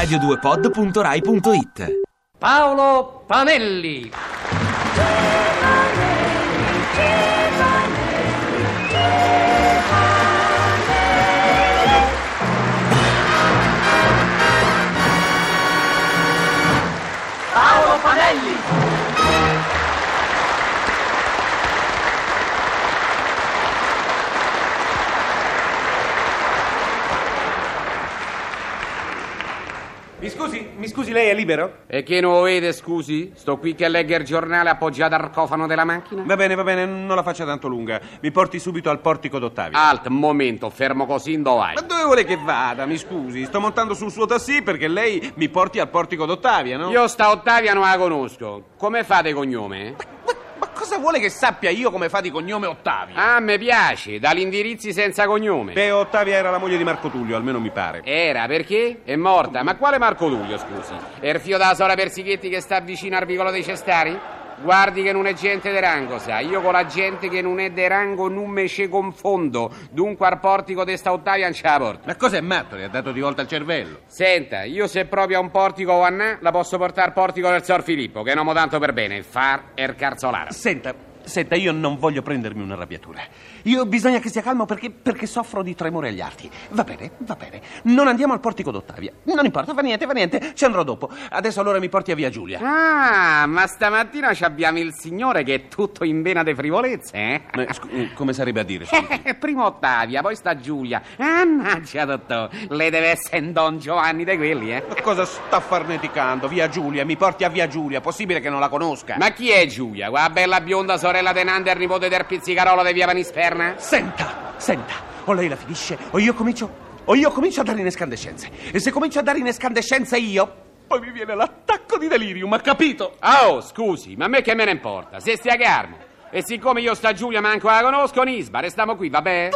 radio2pod.rai.it Paolo Panelli. Paolo Panelli. Mi scusi, mi scusi, lei è libero? E che non lo vede, scusi? Sto qui che legge il giornale appoggiato al cofano della macchina? Va bene, va bene, non la faccia tanto lunga. Mi porti subito al portico d'Ottavia. Alt, momento, fermo così, dove vai? Ma dove vuole che vada? Mi scusi, sto montando sul suo tassì perché lei mi porti al portico d'Ottavia, no? Io sta Ottavia non la conosco. Come fate cognome? Ma cosa vuole che sappia io come fa di cognome Ottavia? Ah, mi piace, dagli indirizzi senza cognome. Beh, Ottavia era la moglie di Marco Tullio, almeno mi pare. Era, perché? È morta. Ma quale Marco Tullio, scusi? È il della Sora Persichetti che sta vicino al vicolo dei Cestari? Guardi che non è gente de rango, sa. Io con la gente che non è de rango non me ce confondo. Dunque al portico di sta Ottavia non ce la porto. Ma cosa è matto? Le ha dato di volta il cervello. Senta, io se proprio a un portico o a na, la posso portare al portico del Sor Filippo, che nomo tanto per bene, far er carzolare. Senta, senta, io non voglio prendermi una arrabbiatura. Io bisogna che sia calmo perché, perché soffro di tremore agli arti. Va bene, va bene. Non andiamo al portico d'Ottavia. Non importa, fa niente, fa niente. Ci andrò dopo. Adesso allora mi porti a via Giulia. Ah, ma stamattina ci abbiamo il signore che è tutto in vena de frivolezze, eh? Eh, scu- eh, come sarebbe a dire? scusi? Prima Ottavia, poi sta Giulia. Mannaggia, dottore, lei deve essere un Don Giovanni di quelli, eh? Ma cosa sta farneticando? Via Giulia, mi porti a via Giulia. Possibile che non la conosca? Ma chi è Giulia? Quella bella bionda sorella de Nande, il nipote del pizzicarolo di via Panisperna? Senta, senta, o lei la finisce o io comincio. O io comincio a dare in escandescenze. E se comincio a dare in escandescenze io, poi mi viene l'attacco di delirium, ha capito? Oh, scusi, ma a me che me ne importa? Se stia calmo. E siccome io sta Giulia manco la conosco, Nisba, restiamo qui, va bene?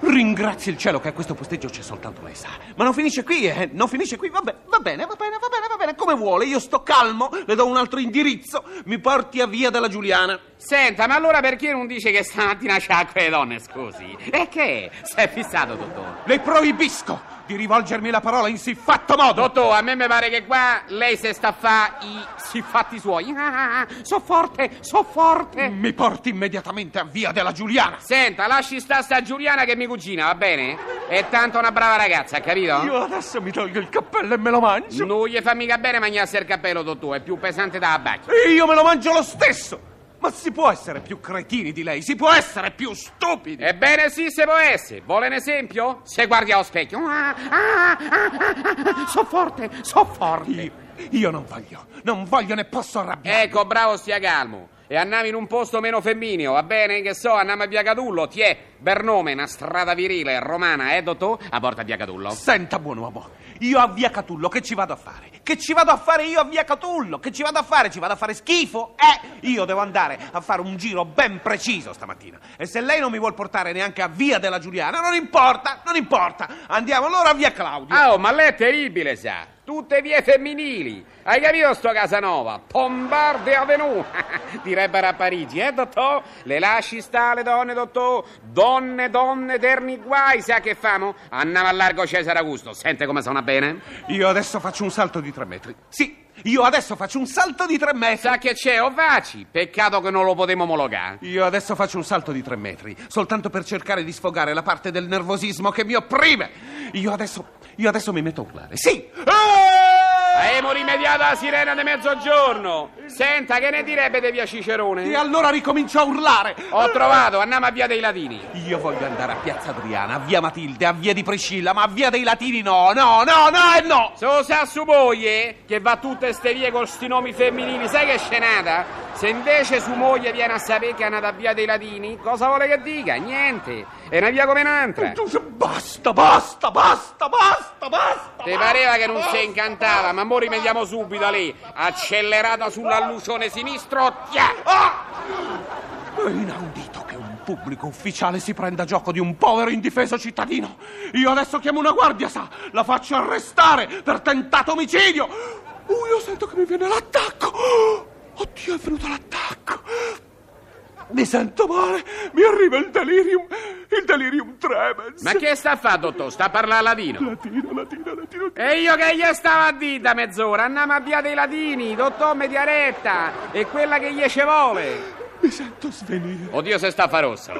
Ringrazio il cielo che a questo posteggio c'è soltanto lei sa. Ma non finisce qui, eh? Non finisce qui. Va, va bene, va bene, va bene, va bene. Come vuole, io sto calmo, le do un altro indirizzo. Mi porti a via della Giuliana. Senta, ma allora perché non dice che stamattina c'ha acqua le donne, scusi? E che? Si è fissato, dottore? Le proibisco di rivolgermi la parola in siffatto modo. Dottore, a me mi pare che qua lei se sta a fa i siffatti suoi. Ah, so forte, so forte. Mi porti immediatamente a via della Giuliana. Senta, lasci sta sta Giuliana che è mia cugina, va bene? È tanto una brava ragazza, capito? Io adesso mi tolgo il cappello e me lo mangio. Non gli fa mica bene mangiarsi il cappello, dottore, è più pesante da abbacchio. E io me lo mangio lo stesso. Ma si può essere più cretini di lei? Si può essere più stupidi? Ebbene sì, se può essere. Vuole un esempio? Se guardi allo specchio. Ah, ah, ah, ah, so forte, so forte. Io, io non voglio, non voglio ne posso arrabbiare. Ecco, bravo, stia calmo. E andiamo in un posto meno femmineo, va bene? Che so, andiamo a Via Catullo. Tiè, Bernome, una strada virile, romana, eh, dottor? A porta Via Catullo. Senta, buon uomo, io a via Catullo che ci vado a fare? Che ci vado a fare io a via Catullo? Che ci vado a fare? Ci vado a fare schifo? Eh, io devo andare a fare un giro ben preciso stamattina. E se lei non mi vuol portare neanche a via della Giuliana, non importa, non importa. Andiamo allora a via Claudio. Ah, oh, ma lei è terribile, sa. Tutte vie femminili. Hai capito sto Casanova? Pombarde Avenue. Direbbero a Parigi, eh, dottor? Le lasci sta le donne, dottor? Donne, donne, eterni guai, sa che famo? Andiamo a largo Cesare Augusto. Sente come suona bene? Io adesso faccio un salto di tre metri. Sì, io adesso faccio un salto di tre metri. Sa che c'è, o vaci? Peccato che non lo potremo omologare. Io adesso faccio un salto di tre metri, soltanto per cercare di sfogare la parte del nervosismo che mi opprime. Io adesso, io adesso mi metto a urlare. Sì! Avremo rimediata la sirena di mezzogiorno. Senta, che ne direbbe di via Cicerone? E allora ricomincio a urlare. Ho trovato, andiamo a via dei Latini. Io voglio andare a Piazza Adriana, a via Matilde, a via di Priscilla, ma a via dei Latini no, no, no, no e no! So sa su moglie che va tutte ste vie con sti nomi femminili, sai che scenata? Se invece su moglie viene a sapere che è andata a via dei Latini, cosa vuole che dica? Niente, è una via come un'altra. Basta, basta, basta, basta, basta! Ti pareva che non si incantava, ma mo rimediamo subito lì, accelerata sull'allucione sinistro, tia! Ah! È inaudito che un pubblico ufficiale si prenda gioco di un povero indifeso cittadino. Io adesso chiamo una guardia, sa, la faccio arrestare per tentato omicidio. Oh, io sento che mi viene l'attacco. Oddio, è venuto l'attacco. Mi sento male, mi arriva il delirium. il delirium tremens. Ma che sta a fare, dottore? Sta a parlare ladino? Latino, latino, latino. E io che gli stavo a dire da mezz'ora? Andiamo a via dei ladini, dottor media retta. E quella che gli ci vuole. Mi sento svenire. Oddio se sta a fa rosso.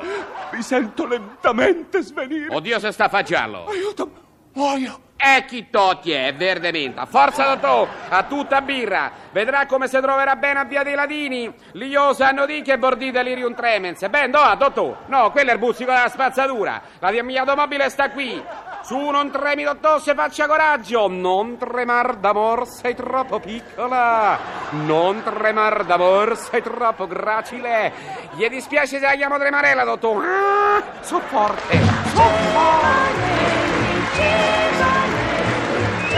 Mi sento lentamente svenire. Oddio se sta a fa giallo. Aiuto, muoio. E chi totti è, verde menta. Forza, dottor, a tutta birra. Vedrà come si troverà bene a via dei ladini. Lì io sanno di che bordi delirium tremens. Ben, no, dottor. No, quello è il buzzico della spazzatura. La mia automobile sta qui. Su, non tremi, dottor, se faccia coraggio. Non tremar d'amor, sei troppo piccola. Non tremar d'amor, sei troppo gracile. Gli dispiace se la chiamo tremarella, dottor. Ah, so forte, so forte.